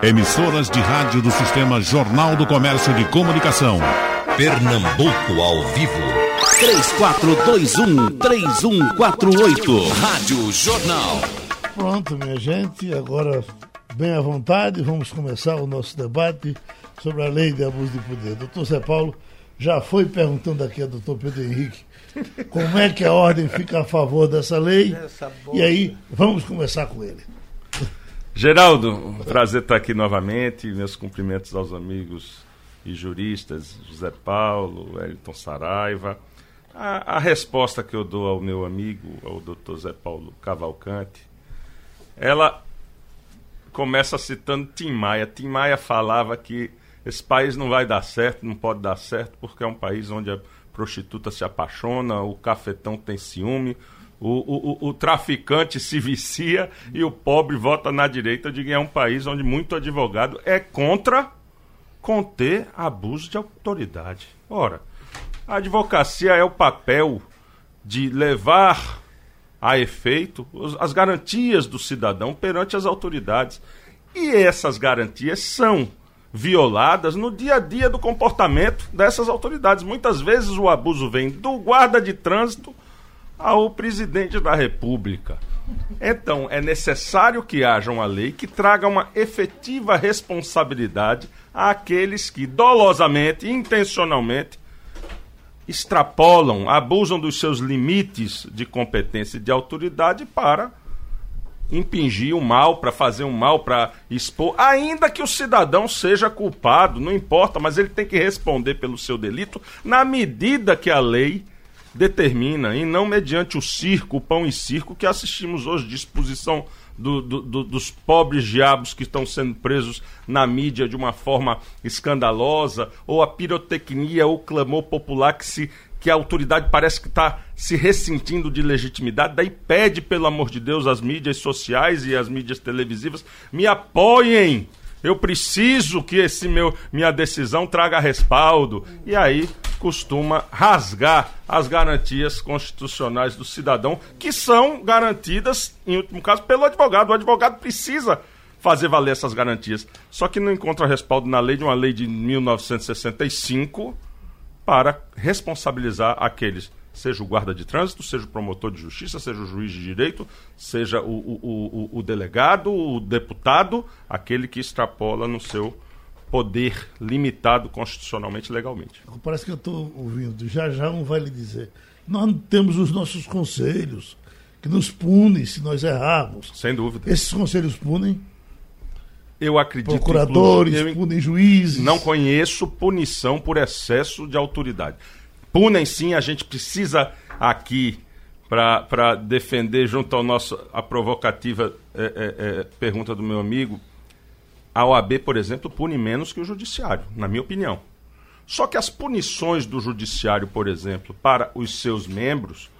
Emissoras de rádio do Sistema Jornal do Comércio de Comunicação. Pernambuco ao vivo. 3421-3148. Rádio Jornal. Pronto, minha gente, agora bem à vontade, vamos começar o nosso debate sobre a lei de abuso de poder. Doutor Zé Paulo já foi perguntando aqui a doutor Pedro Henrique como é que a ordem fica a favor dessa lei. E aí, vamos começar com ele. Geraldo, um prazer estar aqui novamente. Meus cumprimentos aos amigos e juristas, José Paulo, Wellington Saraiva. A, a, resposta que eu dou ao meu amigo, ao doutor Zé Paulo Cavalcante, ela começa citando Tim Maia. Tim Maia falava que esse país não vai dar certo, não pode dar certo, porque é um país onde a prostituta se apaixona, o cafetão tem ciúme, o, o, o, traficante se vicia e o pobre vota na direita. de é um país onde muito advogado é contra conter abuso de autoridade. Ora, a advocacia é o papel de levar a efeito as garantias do cidadão perante as autoridades. E essas garantias são violadas no dia a dia do comportamento dessas autoridades. Muitas vezes o abuso vem do guarda de trânsito ao presidente da República. Então, é necessário que haja uma lei que traga uma efetiva responsabilidade àqueles que dolosamente, intencionalmente, extrapolam, abusam dos seus limites de competência e de autoridade para impingir o mal, para fazer um mal, para expor, ainda que o cidadão seja culpado, não importa, mas ele tem que responder pelo seu delito na medida que a lei determina, e não mediante o circo, o pão e circo que assistimos hoje, disposição do, do, do, dos pobres diabos que estão sendo presos na mídia de uma forma escandalosa, ou a pirotecnia, ou clamor popular que se que a autoridade parece que está se ressentindo de legitimidade, daí pede, pelo amor de Deus, as mídias sociais e as mídias televisivas, me apoiem eu preciso que esse meu minha decisão traga respaldo. E aí costuma rasgar as garantias constitucionais do cidadão, que são garantidas, em último caso, pelo advogado. O advogado precisa fazer valer essas garantias. Só que não encontra respaldo na lei de uma lei de 1965 para responsabilizar aqueles seja o guarda de trânsito, seja o promotor de justiça, seja o juiz de direito, seja o, o, o, o delegado, o deputado, aquele que extrapola no seu poder limitado constitucionalmente e legalmente. Parece que eu estou ouvindo, já já um vai lhe dizer, nós temos os nossos conselhos que nos punem se nós errarmos. Sem dúvida. Esses conselhos punem? Eu acredito Procuradores, eu punem juízes. Não conheço punição por excesso de autoridade punem sim, a gente precisa aqui para defender junto ao nosso a provocativa é, é, é, pergunta do meu amigo, a OAB, por exemplo, pune menos que o judiciário, na minha opinião. Só que as punições do judiciário, por exemplo, para os seus membros,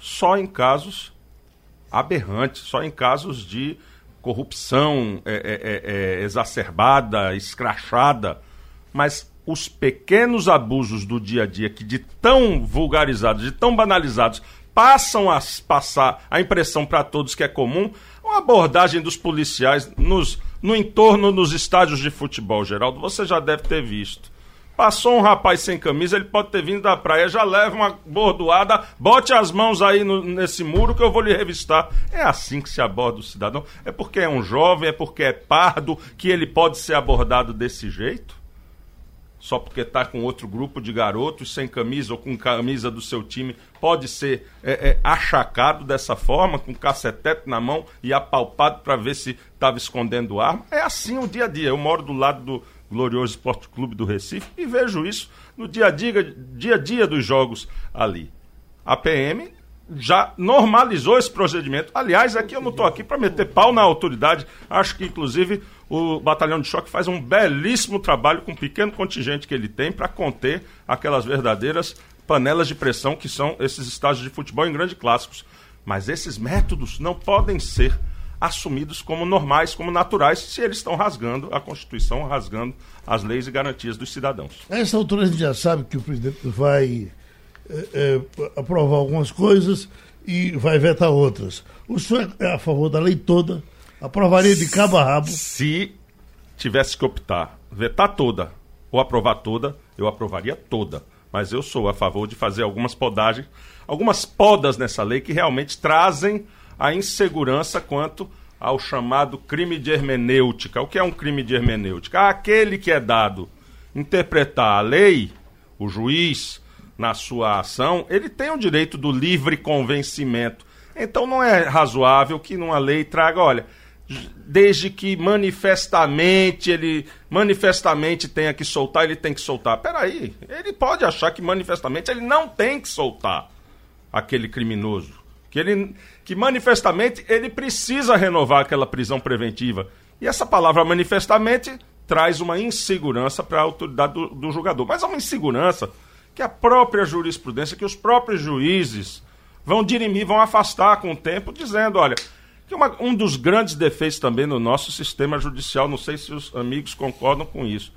só em casos aberrantes, só em casos de corrupção é, é, é, exacerbada, escrachada, mas os pequenos abusos do dia a dia que de tão vulgarizados, de tão banalizados, passam a passar a impressão para todos que é comum, uma abordagem dos policiais nos, no entorno dos estádios de futebol, Geraldo, você já deve ter visto. Passou um rapaz sem camisa, ele pode ter vindo da praia, já leva uma bordoada, bote as mãos aí no, nesse muro que eu vou lhe revistar. É assim que se aborda o cidadão? É porque é um jovem, é porque é pardo que ele pode ser abordado desse jeito? Só porque está com outro grupo de garotos sem camisa ou com camisa do seu time, pode ser é, é, achacado dessa forma, com cacetete na mão e apalpado para ver se estava escondendo arma. É assim o dia a dia. Eu moro do lado do glorioso Esporte Clube do Recife e vejo isso no dia a dia, dia, a dia dos jogos ali. A PM já normalizou esse procedimento. Aliás, aqui eu não estou aqui para meter pau na autoridade. Acho que, inclusive, o batalhão de choque faz um belíssimo trabalho com o pequeno contingente que ele tem para conter aquelas verdadeiras panelas de pressão que são esses estágios de futebol em grandes clássicos. Mas esses métodos não podem ser assumidos como normais, como naturais, se eles estão rasgando a Constituição, rasgando as leis e garantias dos cidadãos. Essa altura a gente já sabe que o presidente vai é, é, aprovar algumas coisas e vai vetar outras. O senhor é a favor da lei toda? Aprovaria de cabo a rabo? Se tivesse que optar, vetar toda ou aprovar toda, eu aprovaria toda. Mas eu sou a favor de fazer algumas podagens, algumas podas nessa lei que realmente trazem a insegurança quanto ao chamado crime de hermenêutica. O que é um crime de hermenêutica? Aquele que é dado interpretar a lei, o juiz, na sua ação, ele tem o direito do livre convencimento. Então não é razoável que numa lei traga, olha, desde que manifestamente ele manifestamente tenha que soltar, ele tem que soltar. Peraí, ele pode achar que manifestamente ele não tem que soltar aquele criminoso. Que, ele, que manifestamente ele precisa renovar aquela prisão preventiva. E essa palavra manifestamente traz uma insegurança para a autoridade do, do julgador. Mas é uma insegurança que a própria jurisprudência, que os próprios juízes vão dirimir, vão afastar com o tempo, dizendo, olha, que uma, um dos grandes defeitos também no nosso sistema judicial, não sei se os amigos concordam com isso.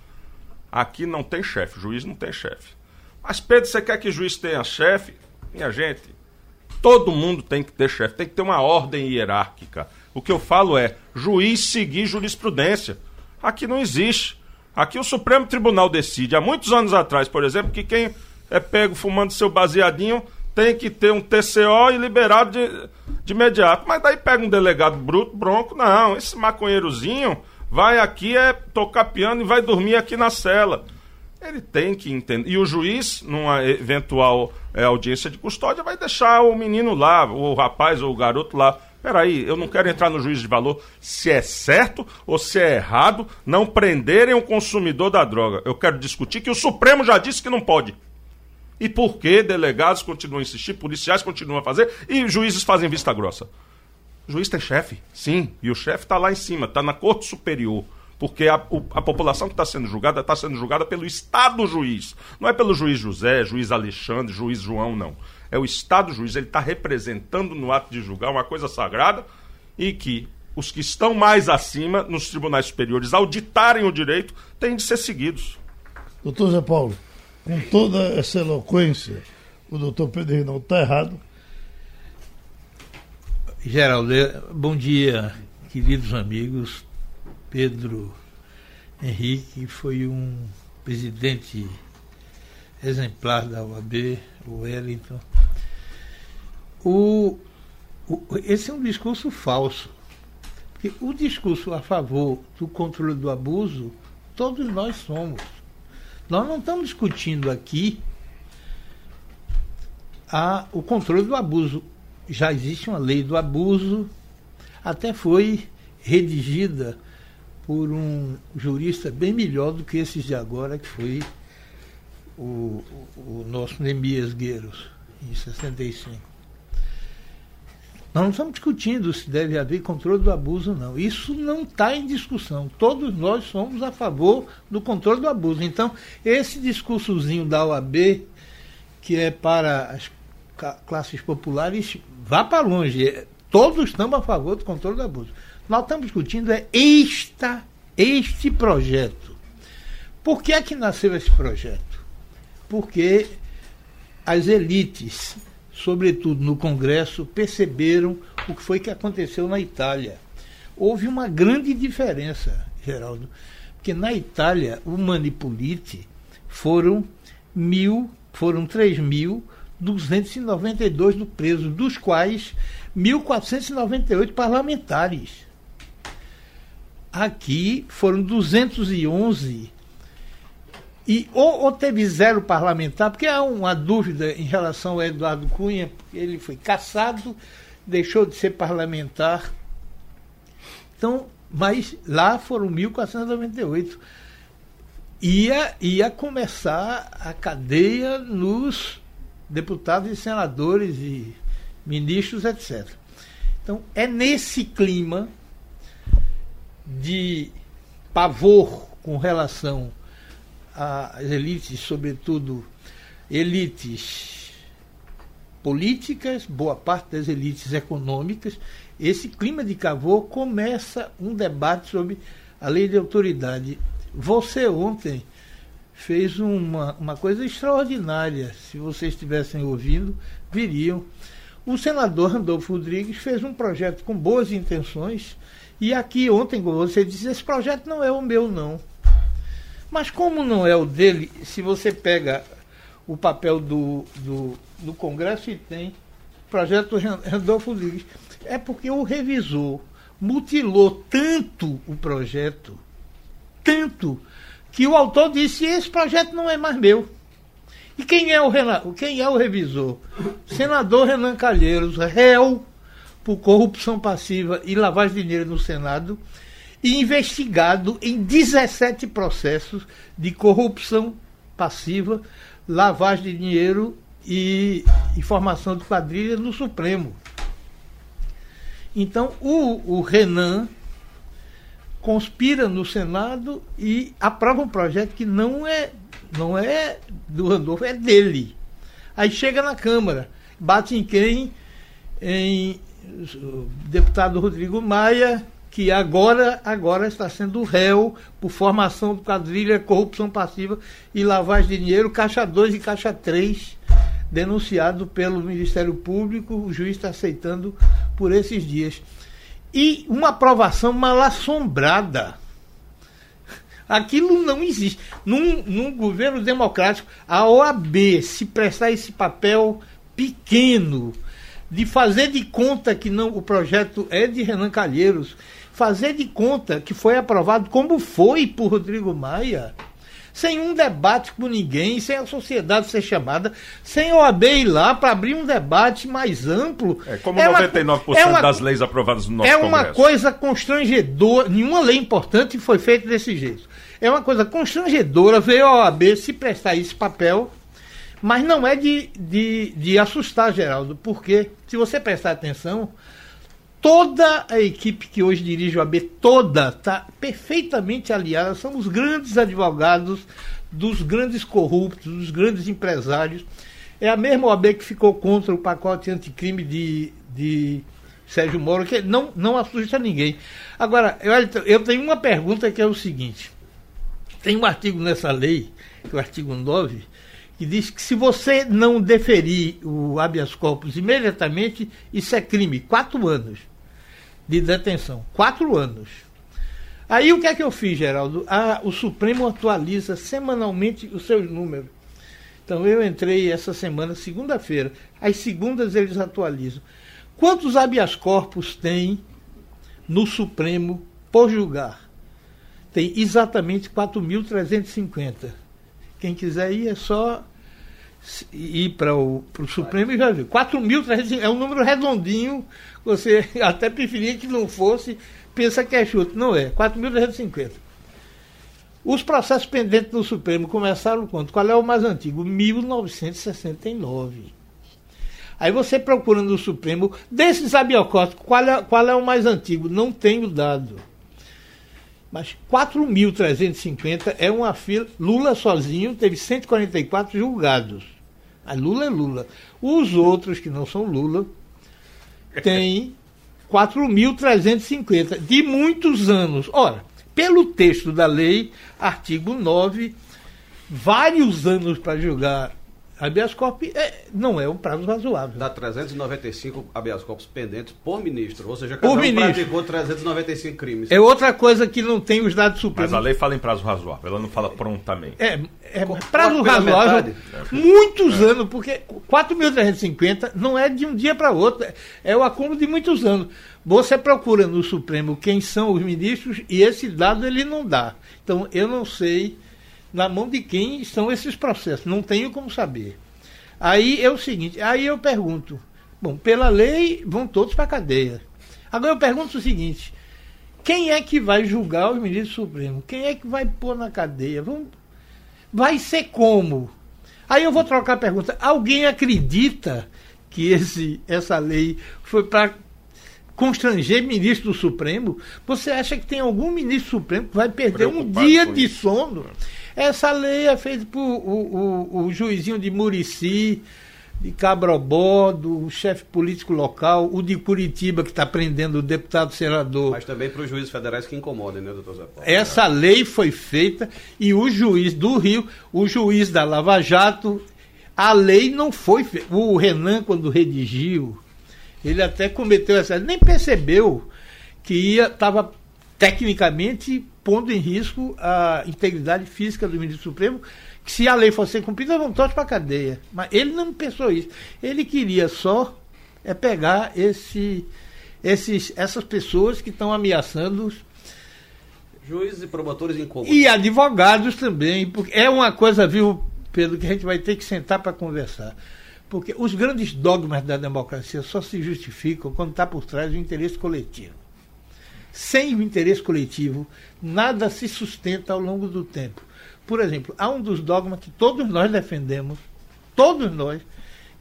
Aqui não tem chefe, juiz não tem chefe. Mas, Pedro, você quer que juiz tenha chefe? Minha gente, todo mundo tem que ter chefe, tem que ter uma ordem hierárquica. O que eu falo é juiz seguir jurisprudência. Aqui não existe. Aqui o Supremo Tribunal decide, há muitos anos atrás, por exemplo, que quem é pego fumando seu baseadinho tem que ter um TCO e liberado de, de imediato. Mas daí pega um delegado bruto, bronco, não. Esse maconheirozinho vai aqui é tocar piano e vai dormir aqui na cela. Ele tem que entender. E o juiz, numa eventual é, audiência de custódia, vai deixar o menino lá, o rapaz ou o garoto lá. Peraí, eu não quero entrar no juízo de valor se é certo ou se é errado não prenderem o consumidor da droga. Eu quero discutir que o Supremo já disse que não pode. E por que delegados continuam a insistir, policiais continuam a fazer e juízes fazem vista grossa? O juiz tem chefe, sim, e o chefe está lá em cima, está na corte superior. Porque a, a população que está sendo julgada está sendo julgada pelo Estado juiz. Não é pelo juiz José, juiz Alexandre, juiz João, não. É o Estado juiz. Ele está representando no ato de julgar uma coisa sagrada e que os que estão mais acima, nos tribunais superiores, auditarem o direito, têm de ser seguidos. Doutor Zé Paulo com toda essa eloquência, o doutor Pedro Reinaldo está errado. Geraldo, bom dia, queridos amigos. Pedro Henrique foi um presidente exemplar da OAB, o Wellington. O, o, esse é um discurso falso. Porque o discurso a favor do controle do abuso, todos nós somos. Nós não estamos discutindo aqui a, o controle do abuso. Já existe uma lei do abuso, até foi redigida por um jurista bem melhor do que esses de agora, que foi o, o, nosso Nemias Gueiros, em 65. Nós não estamos discutindo se deve haver controle do abuso, não. Isso não está em discussão. Todos nós somos a favor do controle do abuso. Então, esse discursozinho da OAB, que é para as classes populares, vá para longe. Todos estamos a favor do controle do abuso. Nós estamos discutindo é esta, este projeto. Por que é que nasceu esse projeto? Porque as elites sobretudo no Congresso, perceberam o que foi que aconteceu na Itália. Houve uma grande diferença, Geraldo, porque na Itália o Manipulite foram mil, foram 3.292 do presos, dos quais 1.498 parlamentares. Aqui foram 211 e ou, ou, teve zero parlamentar, porque há uma dúvida em relação ao Eduardo Cunha, porque ele foi caçado, deixou de ser parlamentar. Então, mas lá foram 1.498. Ia, ia começar a cadeia nos deputados e senadores e ministros, etc. Então, é nesse clima de pavor com relação as elites, sobretudo elites políticas, boa parte das elites econômicas, esse clima de cavô começa um debate sobre a lei de autoridade. Você ontem fez uma, uma coisa extraordinária. Se vocês estivessem ouvindo, viriam. O senador Randolfo Rodrigues fez um projeto com boas intenções E aqui ontem, você disse, esse projeto não é o meu, não. Mas como não é o dele, se você pega o papel do, do, do Congresso e tem projeto do Randolfo Ligues, é porque o revisor mutilou tanto o projeto, tanto, que o autor disse, esse projeto não é mais meu. E quem é o, quem é o revisor? Senador Renan Calheiros, réu por corrupção passiva e lavagem de dinheiro no Senado, e investigado em 17 processos de corrupção passiva, lavagem de dinheiro e, informação de quadrilha no Supremo. Então, o, o Renan conspira no Senado e aprova um projeto que não é, não é do Randolfo, é dele. Aí chega na Câmara, bate em quem? Em deputado Rodrigo Maia, que agora, agora está sendo réu por formação de quadrilha, corrupção passiva e lavagem de dinheiro, caixa 2 e caixa 3, denunciado pelo Ministério Público, o juiz está aceitando por esses dias. E uma aprovação mal assombrada. Aquilo não existe. Num, num governo democrático, a OAB se prestar esse papel pequeno de fazer de conta que não o projeto é de Renan Calheiros, fazer de conta que foi aprovado como foi por Rodrigo Maia, sem um debate com ninguém, sem a sociedade ser chamada, sem o OAB ir lá para abrir um debate mais amplo. É como é 99% uma, é uma, das leis aprovadas no nosso É uma Congresso. coisa constrangedora, nenhuma lei importante foi feita desse jeito. É uma coisa constrangedora ver a OAB se prestar esse papel mas não é de, de, de assustar, Geraldo, porque, se você prestar atenção, toda a equipe que hoje dirige o AB, toda, está perfeitamente aliada. São os grandes advogados dos grandes corruptos, dos grandes empresários. É a mesma OAB que ficou contra o pacote anticrime de, de Sérgio Moro, que não, não assusta ninguém. Agora, eu, eu tenho uma pergunta que é o seguinte: tem um artigo nessa lei, que é o artigo 9, que diz que se você não deferir o habeas corpus imediatamente, isso é crime. Quatro anos de detenção. Quatro anos. Aí o que é que eu fiz, Geraldo? Ah, o Supremo atualiza semanalmente os seus números. Então eu entrei essa semana, segunda-feira. Às segundas eles atualizam. Quantos habeas corpus tem no Supremo por julgar? Tem exatamente 4.350. Quem quiser ir é só ir para o Supremo e já viu. 4.300 é um número redondinho, você até preferia que não fosse, pensa que é chute. Não é, 4.350. Os processos pendentes do Supremo começaram quando? Qual é o mais antigo? 1969. Aí você procura no Supremo, desses abiocóticos, qual é, qual é o mais antigo? Não tenho dado. Mas 4.350 é uma fila. Lula sozinho teve 144 julgados. A Lula é Lula. Os outros, que não são Lula, têm 4.350, de muitos anos. Ora, pelo texto da lei, artigo 9, vários anos para julgar habeas corpus é, não é um prazo razoável. Dá 395 habeas corpus pendentes por ministro, ou seja, cada por um ministro. praticou 395 crimes. É outra coisa que não tem os dados supremos. Mas a lei fala em prazo razoável, ela não fala prontamente. É, é prazo razoável, muitos é. anos, porque 4.350 não é de um dia para outro, é o acúmulo de muitos anos. Você procura no Supremo quem são os ministros e esse dado ele não dá. Então, eu não sei na mão de quem estão esses processos. Não tenho como saber. Aí é o seguinte, aí eu pergunto, bom, pela lei vão todos para a cadeia. Agora eu pergunto o seguinte, quem é que vai julgar os ministros supremos? Quem é que vai pôr na cadeia? Vamos, vai ser como? Aí eu vou trocar a pergunta. Alguém acredita que esse, essa lei foi para constranger ministro do Supremo? Você acha que tem algum ministro Supremo que vai perder um dia de sono? Essa lei é feita por o, o, o juizinho de Murici, de Cabrobó, do chefe político local, o de Curitiba, que está prendendo o deputado senador. Mas também para os juízes federais que incomodem, né, doutor Zé Paulo? Essa lei foi feita e o juiz do Rio, o juiz da Lava Jato, a lei não foi feita. O Renan, quando redigiu, ele até cometeu essa. nem percebeu que ia estava tecnicamente pondo em risco a integridade física do ministro Supremo, que se a lei fosse cumprida, vão todos para a cadeia. Mas ele não pensou isso. Ele queria só é pegar esse, esses, essas pessoas que estão ameaçando Juízes e promotores incômodos. E advogados também, porque é uma coisa, viu, Pedro, que a gente vai ter que sentar para conversar. Porque os grandes dogmas da democracia só se justificam quando está por trás do interesse coletivo. Sem o interesse coletivo, nada se sustenta ao longo do tempo. Por exemplo, há um dos dogmas que todos nós defendemos, todos nós,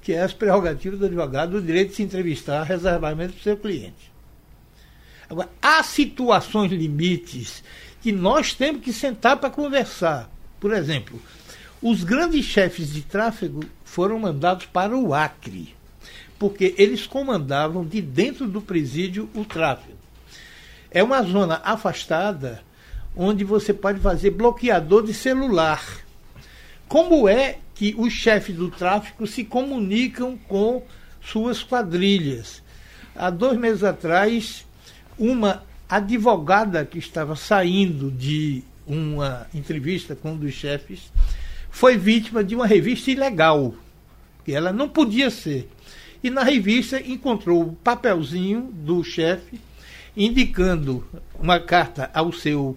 que é as prerrogativas do advogado, o direito de se entrevistar reservadamente para o seu cliente. Agora, há situações limites que nós temos que sentar para conversar. Por exemplo, os grandes chefes de tráfego foram mandados para o Acre, porque eles comandavam de dentro do presídio o tráfego. É uma zona afastada onde você pode fazer bloqueador de celular. Como é que os chefes do tráfico se comunicam com suas quadrilhas? Há dois meses atrás, uma advogada que estava saindo de uma entrevista com um dos chefes foi vítima de uma revista ilegal, que ela não podia ser. E na revista encontrou o papelzinho do chefe indicando uma carta ao seu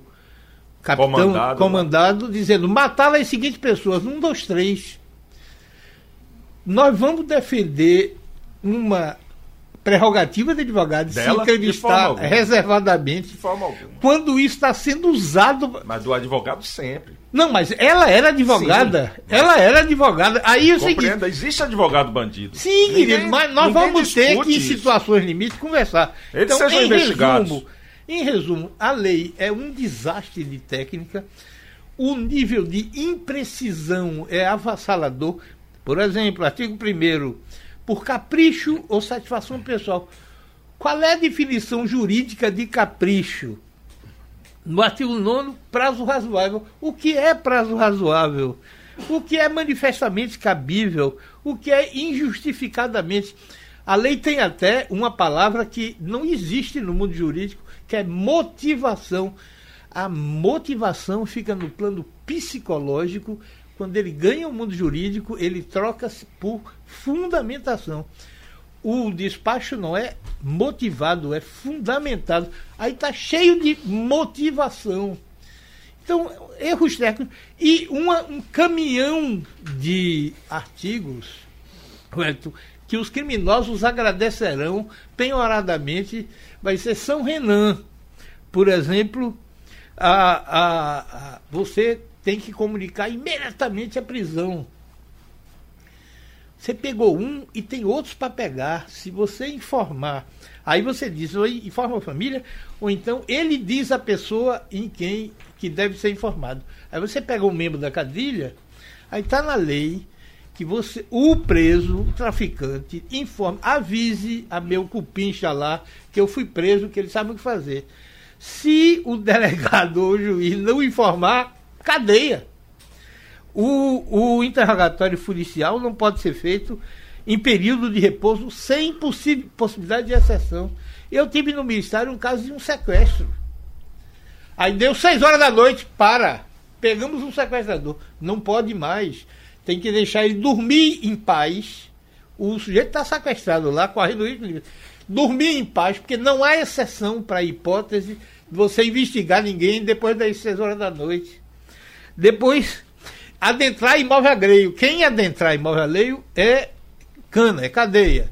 capitão comandado, comandado dizendo matá-la as seguintes pessoas, um, dois, três. Nós vamos defender uma prerrogativa de advogado Dela, se entrevistar de reservadamente. Quando isso está sendo usado. Mas do advogado sempre. Não, mas ela era advogada. Sim, ela era advogada. Aí o seguinte. Existe advogado bandido. Sim, querido, mas nós vamos ter que, em situações limites, conversar. Eles então, sejam em investigados. Resumo, em resumo, a lei é um desastre de técnica. O nível de imprecisão é avassalador. Por exemplo, artigo 1 por capricho ou satisfação pessoal. Qual é a definição jurídica de capricho? No artigo 9, prazo razoável. O que é prazo razoável? O que é manifestamente cabível? O que é injustificadamente? A lei tem até uma palavra que não existe no mundo jurídico, que é motivação. A motivação fica no plano psicológico quando ele ganha o mundo jurídico, ele troca-se por fundamentação. O despacho não é motivado, é fundamentado. Aí está cheio de motivação. Então, erros técnicos. E uma, um caminhão de artigos que os criminosos agradecerão penhoradamente vai ser São Renan. Por exemplo, a, a, a, você tem que comunicar imediatamente a prisão. Você pegou um e tem outros para pegar. Se você informar, aí você diz, ou informa a família, ou então ele diz a pessoa em quem que deve ser informado. Aí você pega um membro da quadrilha, aí está na lei que você, o preso, o traficante, informe, avise a meu cupincha lá que eu fui preso, que ele sabe o que fazer. Se o delegado ou o juiz não informar, cadeia. O, o interrogatório policial não pode ser feito em período de repouso sem possibilidade de exceção. Eu tive no Ministério um caso de um sequestro. Aí deu seis horas da noite, para. Pegamos um sequestrador. Não pode mais. Tem que deixar ele dormir em paz. O sujeito está sequestrado lá, correndo risco de dormir em paz, porque não há exceção para a hipótese de você investigar ninguém depois das seis horas da noite. Depois, adentrar imóvel alheio. Quem adentrar imóvel alheio é cana, é cadeia.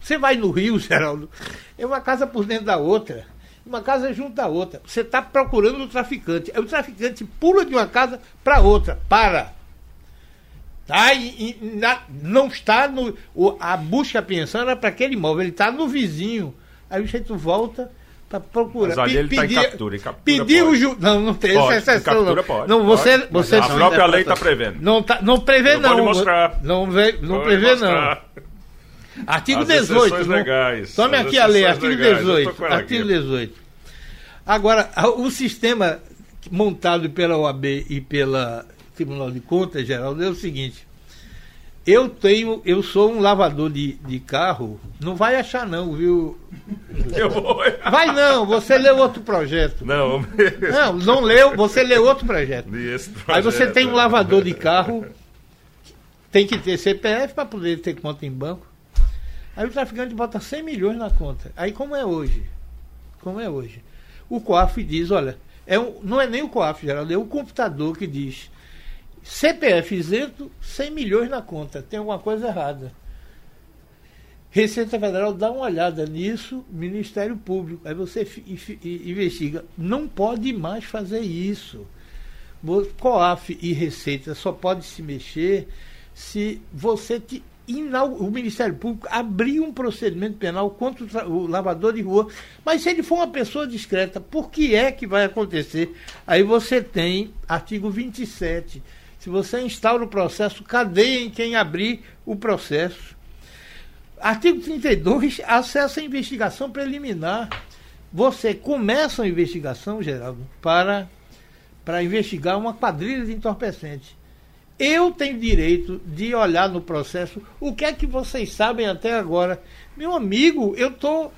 Você vai no Rio, Geraldo, é uma casa por dentro da outra. Uma casa junto à outra. Você está procurando o traficante. Aí o traficante pula de uma casa para outra. Para. Tá? E, e na, não está no. O, a busca pensão era para aquele imóvel, ele está no vizinho. Aí o jeito volta Tá procurando. Mas ali ele está em captura. Em captura pedir o ju... Não, não tem pode, essa exceção. Captura pode. Não, você, pode. você a própria lei está prevendo. Não, tá, não prevê, não. Pode mostrar. Não, vê, não prevê, não. Artigo As 18. Não... Legais. Tome As aqui a lei, artigo legais. 18. Artigo 18. Agora, o sistema montado pela OAB e pela Tribunal de Contas, Geraldo, é o seguinte. Eu tenho, eu sou um lavador de, de carro. Não vai achar não, viu? Eu vou. Vai não, você leu outro projeto. Não, Não, não leu, você leu outro projeto. esse Aí você projeto, tem um lavador de carro, tem que ter CPF para poder ter conta em banco. Aí o traficante bota 100 milhões na conta. Aí como é hoje? Como é hoje? O COAF diz, olha, é um, não é nem o COAF, Geraldo, é o computador que diz CPF isento, 100 milhões na conta. Tem alguma coisa errada. Receita Federal dá uma olhada nisso, Ministério Público. Aí você investiga. Não pode mais fazer isso. COAF e Receita só pode se mexer se você te o Ministério Público abrir um procedimento penal contra o, o lavador de rua. Mas se ele for uma pessoa discreta, por que é que vai acontecer? Aí você tem artigo 27. Se você instaura o processo, cadeia em quem abrir o processo. Artigo 32, acesso à investigação preliminar. Você começa a investigação, Geraldo, para, para investigar uma quadrilha de entorpecentes. Eu tenho direito de olhar no processo o que é que vocês sabem até agora. Meu amigo, eu tô.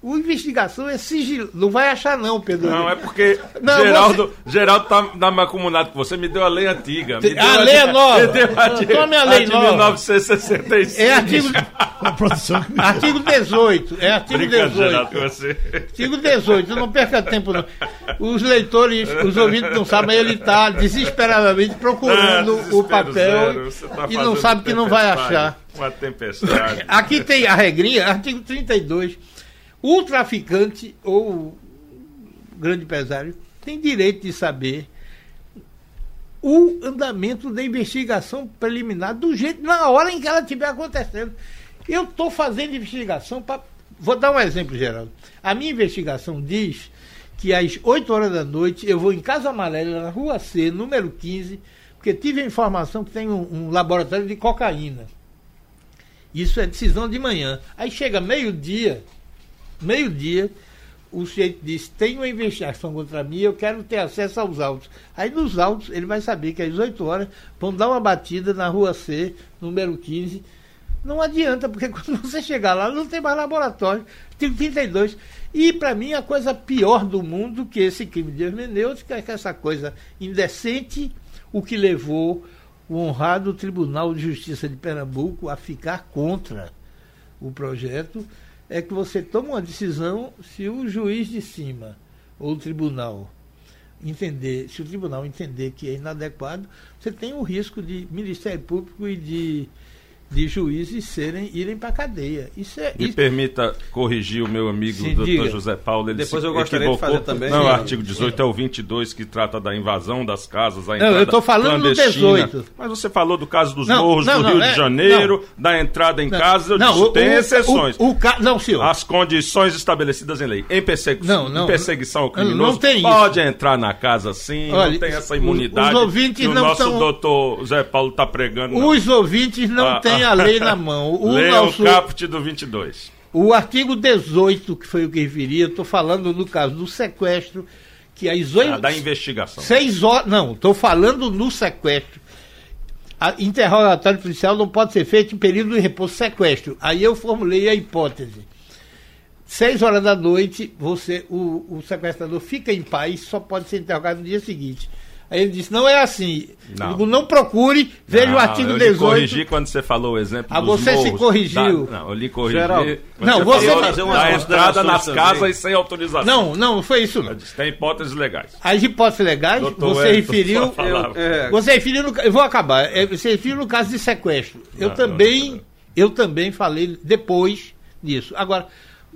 O investigação é sigilo. Não vai achar, não, Pedro. Não, é porque Não, Geraldo, Geraldo tá na minha comunidade com você, me deu a lei antiga. Me A deu a lei é nova. Me deu a de, Tome a lei de nova. 1965. É artigo, A artigo 18. É artigo Brincando, 18. Geraldo, você. Artigo 18, não perca tempo não. Os leitores, os ouvintes não sabem, ele está desesperadamente procurando Ah, o papel zero, você tá e não sabe que não vai achar. Uma tempestade. Aqui tem a regrinha, artigo 32. O traficante ou o grande empresário tem direito de saber o andamento da investigação preliminar do jeito, na hora em que ela estiver acontecendo. Eu estou fazendo investigação para. Vou dar um exemplo, Geraldo. A minha investigação diz que às 8 horas da noite eu vou em Casa Amarela, na rua C, número 15, porque tive a informação que tem um, um laboratório de cocaína. Isso é decisão de manhã. Aí chega meio-dia, meio-dia, o sujeito diz: tem uma investigação contra mim, eu quero ter acesso aos autos. Aí nos autos ele vai saber que às 8 horas vão dar uma batida na rua C, número 15. Não adianta, porque quando você chegar lá não tem mais laboratório. Tem 32. E para mim a coisa pior do mundo que esse crime de hermenêutica é que essa coisa indecente, o que levou o honrado Tribunal de Justiça de Pernambuco a ficar contra o projeto é que você toma uma decisão se o juiz de cima ou o tribunal entender, se o tribunal entender que é inadequado, você tem o risco de Ministério Público e de, de juízes serem irem para a cadeia. Isso é Me isso- permita corrigir o meu amigo Sim, doutor. José Paulo. Ele Depois se eu gostaria de equivocou. fazer também. Não, o artigo 18 é o 22 que trata da invasão das casas. A Não, entrada eu tô falando do clandestina. 18. Mas você falou do caso dos Não, morros não, do não, Rio é- de Janeiro, da entrada em casa. Eu disse, o- tem o- exceções. O, o ca- não, senhor. As condições estabelecidas em lei. Em, Não, não, em perseguição ao não, criminoso, não tem isso. pode entrar na casa sim, Olha, não tem essa os- imunidade os ouvintes que o não nosso tão- doutor Zé Paulo está pregando. não. Os ouvintes não Ah, têm ah. a lei na mão. O, Leia nosso, o caput do 22. o artigo 18, que foi o que eu estou falando no caso do sequestro, que às oito. Ah, da investigação. Seis horas. Não, estou falando no sequestro. A interrogatório policial não pode ser feito em período de repouso sequestro. Aí eu formulei a hipótese. Seis horas da noite, você, o, o sequestrador fica em paz, só pode ser interrogado no dia seguinte. Aí ele disse, não é assim. Não. Eu digo, não procure, veja o Não, artigo eu lhe 18. corrigi quando você falou o exemplo Ah, dos você se morros. corrigiu. Da- não, eu lhe corrigi. Quando não, você fazer umas da entrada nas casas também. e sem autorização. Não, não, não foi isso não. Eu disse, Tem hipóteses legais. As hipóteses legais, Doutor você Wellington, referiu. palavra. É, Você referiu no, eu vou acabar. É, Você referiu no caso de sequestro. Eu Não, também, não, não. eu também falei depois disso. Agora,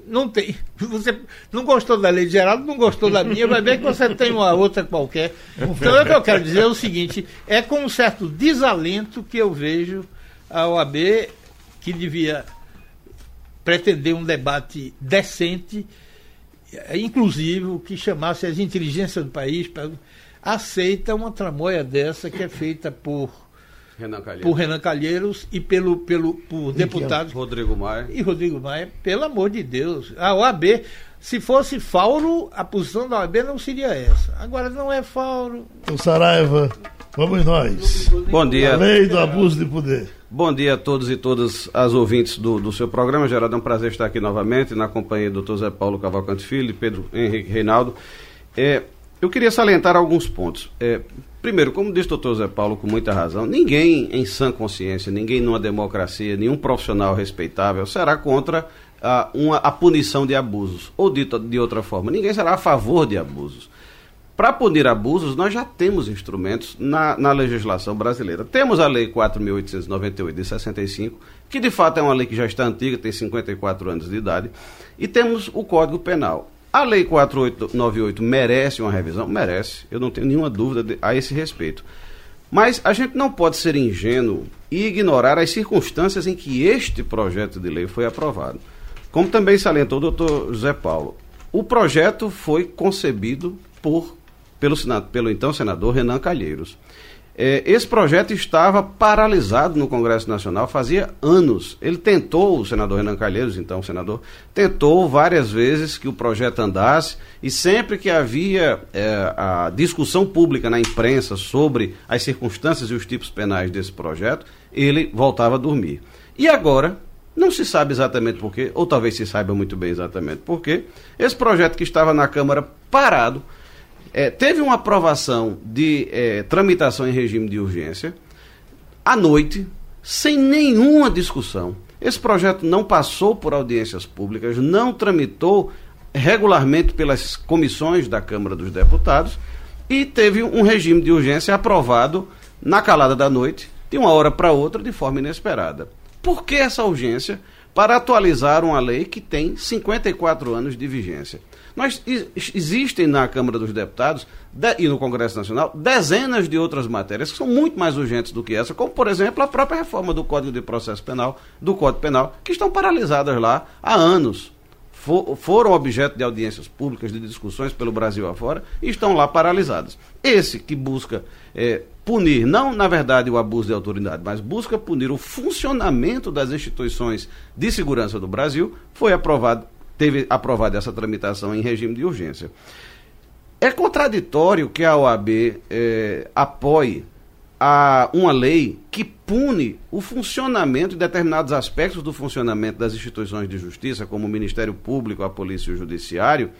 não tem. Você não gostou da lei de Geraldo, não gostou da minha, vai ver que você tem uma outra qualquer. Então, o que eu quero dizer é o seguinte: é com um certo desalento que eu vejo a OAB que devia pretender um debate decente, inclusivo, que chamasse as inteligências do país para aceita uma tramóia dessa que é feita por, Renan Calheiros. por Renan Calheiros e pelo, pelo, por deputados Rodrigo Maia. e Rodrigo Maia, pelo amor de Deus. A OAB, se fosse Fauro, a posição da OAB não seria essa. Agora não é Fauro. Então, Saraiva, vamos nós. Bom A dia. lei do abuso de poder. Bom dia a todos e todas as ouvintes do, do seu programa. Geraldo, é um prazer estar aqui novamente na companhia do Dr. Zé Paulo Cavalcante Filho e Pedro Henrique Reinaldo. É, eu queria salientar alguns pontos. É, primeiro, como disse o doutor Zé Paulo com muita razão, ninguém em sã consciência, ninguém numa democracia, nenhum profissional respeitável será contra a, uma, a punição de abusos. Ou dito de outra forma, ninguém será a favor de abusos. Para punir abusos, nós já temos instrumentos na, na legislação brasileira. Temos a Lei 4.898 de 65, que de fato é uma lei que já está antiga, tem 54 anos de idade, e temos o Código Penal. A Lei 4898 merece uma revisão? Merece, eu não tenho nenhuma dúvida a esse respeito. Mas a gente não pode ser ingênuo e ignorar as circunstâncias em que este projeto de lei foi aprovado. Como também salientou o doutor José Paulo, o projeto foi concebido por, pelo, pelo então senador Renan Calheiros. É, esse projeto estava paralisado no Congresso Nacional fazia anos. Ele tentou, o senador Renan Calheiros, então senador, tentou várias vezes que o projeto andasse e sempre que havia é, a discussão pública na imprensa sobre as circunstâncias e os tipos penais desse projeto, ele voltava a dormir. E agora, não se sabe exatamente porquê, ou talvez se saiba muito bem exatamente porquê, esse projeto que estava na Câmara parado, é, teve uma aprovação de é, tramitação em regime de urgência, à noite, sem nenhuma discussão. Esse projeto não passou por audiências públicas, não tramitou regularmente pelas comissões da Câmara dos Deputados e teve um regime de urgência aprovado na calada da noite, de uma hora para outra, de forma inesperada. Por que essa urgência? Para atualizar uma lei que tem 54 anos de vigência. Nós existem na Câmara dos Deputados de, e no Congresso Nacional dezenas de outras matérias que são muito mais urgentes do que essa, como por exemplo a própria reforma do Código de Processo Penal, do Código Penal, que estão paralisadas lá há anos. For, foram objeto de audiências públicas, de discussões pelo Brasil afora, e estão lá paralisadas. Esse que busca é, punir, não na verdade o abuso de autoridade, mas busca punir o funcionamento das instituições de segurança do Brasil, foi aprovado teve aprovada essa tramitação em regime de urgência. É contraditório que a OAB é, apoie a uma lei que pune o funcionamento de determinados aspectos do funcionamento das instituições de justiça, como o Ministério Público, a Polícia e o Judiciário,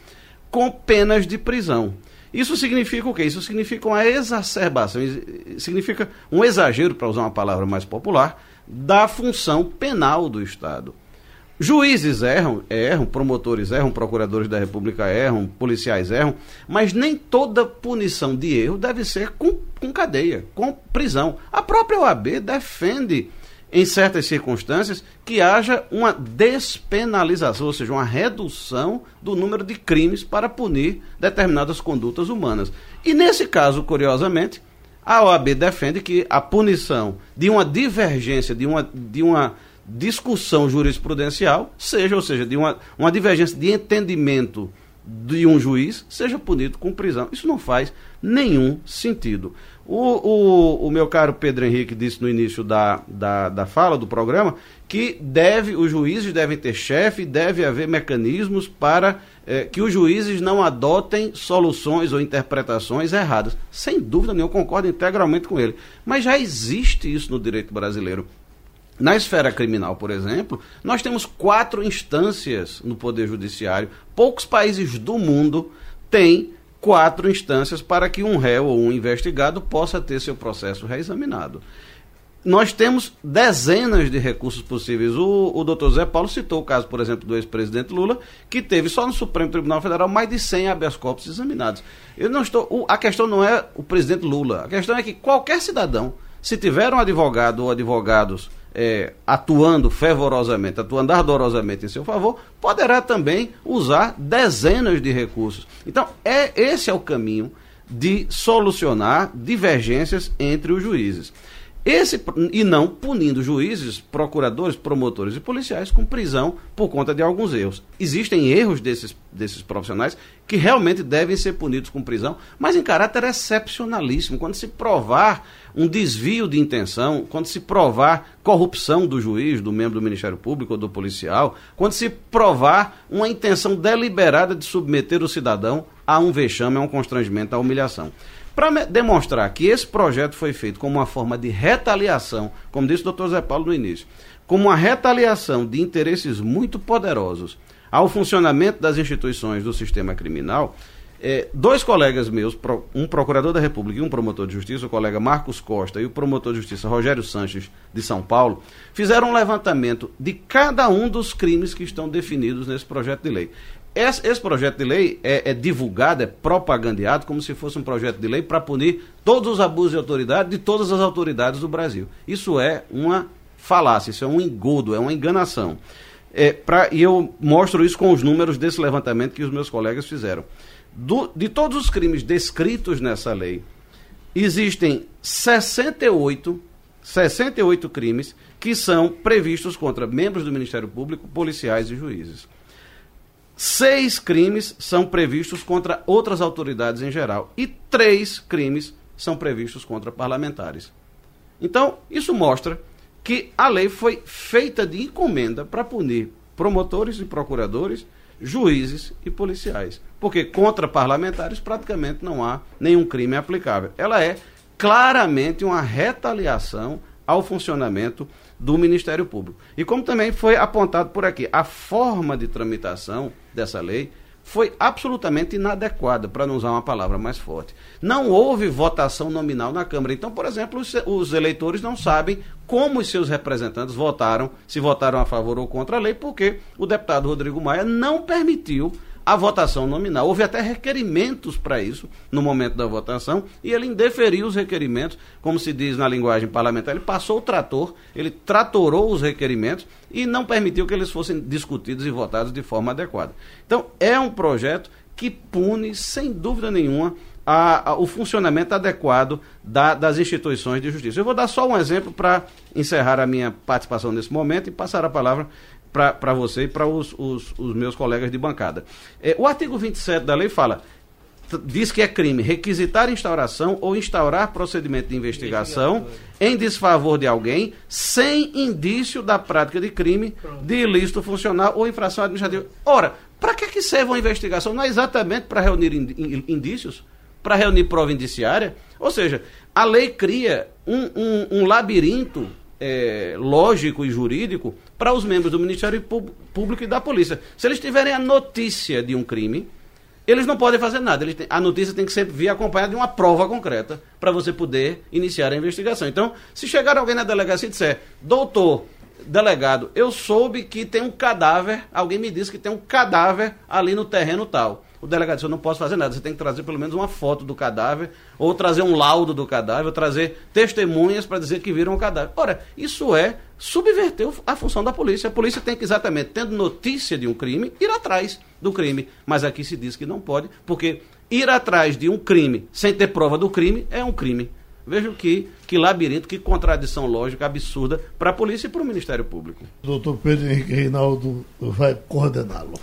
com penas de prisão. Isso significa o quê? Isso significa uma exacerbação, significa um exagero, para usar uma palavra mais popular, da função penal do Estado. Juízes erram, erram, promotores erram, procuradores da República erram, policiais erram, mas nem toda punição de erro deve ser com, com cadeia, com prisão. A própria OAB defende, em certas circunstâncias, que haja uma despenalização, ou seja, uma redução do número de crimes para punir determinadas condutas humanas. E nesse caso, curiosamente, a OAB defende que a punição de uma divergência, de uma. De uma discussão jurisprudencial, seja, ou seja, de uma, uma divergência de entendimento de um juiz, seja punido com prisão. Isso não faz nenhum sentido. O, o, o meu caro Pedro Henrique disse no início da, da, da fala do programa que deve, os juízes devem ter chefe, deve haver mecanismos para eh, que os juízes não adotem soluções ou interpretações erradas. Sem dúvida nenhuma, eu concordo integralmente com ele. Mas já existe isso no direito brasileiro. Na esfera criminal, por exemplo, nós temos quatro instâncias no Poder Judiciário. Poucos países do mundo têm quatro instâncias para que um réu ou um investigado possa ter seu processo reexaminado. Nós temos dezenas de recursos possíveis. O, o doutor Zé Paulo citou o caso, por exemplo, do ex-presidente Lula, que teve só no Supremo Tribunal Federal mais de 100 habeas corpus examinados. Eu não estou, a questão não é o presidente Lula, a questão é que qualquer cidadão, se tiver um advogado ou advogados é, atuando fervorosamente, atuando ardorosamente em seu favor, poderá também usar dezenas de recursos. Então, é, esse é o caminho de solucionar divergências entre os juízes. Esse, e não punindo juízes, procuradores, promotores e policiais com prisão por conta de alguns erros. Existem erros desses, desses profissionais que realmente devem ser punidos com prisão, mas em caráter excepcionalíssimo. Quando se provar um desvio de intenção, quando se provar corrupção do juiz, do membro do Ministério Público ou do policial, quando se provar uma intenção deliberada de submeter o cidadão a um vexame, a um constrangimento, a humilhação. Para demonstrar que esse projeto foi feito como uma forma de retaliação, como disse o doutor Zé Paulo no início, como uma retaliação de interesses muito poderosos ao funcionamento das instituições do sistema criminal, é, dois colegas meus, um procurador da República e um promotor de justiça, o colega Marcos Costa e o promotor de justiça Rogério Sanches, de São Paulo, fizeram um levantamento de cada um dos crimes que estão definidos nesse projeto de lei. Esse, esse projeto de lei é, é, divulgado, é propagandeado como se fosse um projeto de lei para punir todos os abusos de autoridade de todas as autoridades do Brasil. Isso é uma falácia, isso é um engodo, é uma enganação. É, pra, e eu mostro isso com os números desse levantamento que os meus colegas fizeram. Do, de todos os crimes descritos nessa lei, existem 68, 68 crimes que são previstos contra membros do Ministério Público, policiais e juízes. Seis crimes são previstos contra outras autoridades em geral. E três crimes são previstos contra parlamentares. Então, isso mostra que a lei foi feita de encomenda para punir promotores e procuradores, juízes e policiais. Porque contra parlamentares praticamente não há nenhum crime aplicável. Ela é claramente uma retaliação ao funcionamento do Ministério Público. E como também foi apontado por aqui, a forma de tramitação dessa lei foi absolutamente inadequada, para não usar uma palavra mais forte. Não houve votação nominal na Câmara. Então, por exemplo, os, eleitores não sabem como os seus representantes votaram, se votaram a favor ou contra a lei, porque o deputado Rodrigo Maia não permitiu a votação nominal. Houve até requerimentos para isso no momento da votação e ele indeferiu os requerimentos, como se diz na linguagem parlamentar. Ele passou o trator, ele tratorou os requerimentos e não permitiu que eles fossem discutidos e votados de forma adequada. Então, é um projeto que pune, sem dúvida nenhuma, a, a, o funcionamento adequado da, das instituições de justiça. Eu vou dar só um exemplo para encerrar a minha participação nesse momento e passar a palavra para você e para os, os, os, meus colegas de bancada. É, o artigo 27 da lei fala, diz que é crime requisitar instauração ou instaurar procedimento de investigação em desfavor de alguém sem indício da prática de crime, de ilícito funcional ou infração administrativa. Ora, para que, que serve uma investigação? Não é exatamente para reunir indícios? Para reunir prova indiciária? Ou seja, a lei cria um, um, um labirinto é, lógico e jurídico para os membros do Ministério Público e da Polícia. Se eles tiverem a notícia de um crime, eles não podem fazer nada. Têm, a notícia tem que sempre vir acompanhada de uma prova concreta para você poder iniciar a investigação. Então, se chegar alguém na delegacia e disser, doutor, delegado, eu soube que tem um cadáver, alguém me disse que tem um cadáver ali no terreno tal o delegado disse, eu não posso fazer nada, você tem que trazer pelo menos uma foto do cadáver, ou trazer um laudo do cadáver, ou trazer testemunhas para dizer que viram o cadáver. Ora, isso é subverter a função da polícia. A polícia tem que exatamente, tendo notícia de um crime, ir atrás do crime. Mas aqui se diz que não pode, porque ir atrás de um crime sem ter prova do crime é um crime. Vejam que, que labirinto, que contradição lógica absurda para a polícia e para o Ministério Público. Doutor Pedro Henrique Reinaldo vai coordená-lo.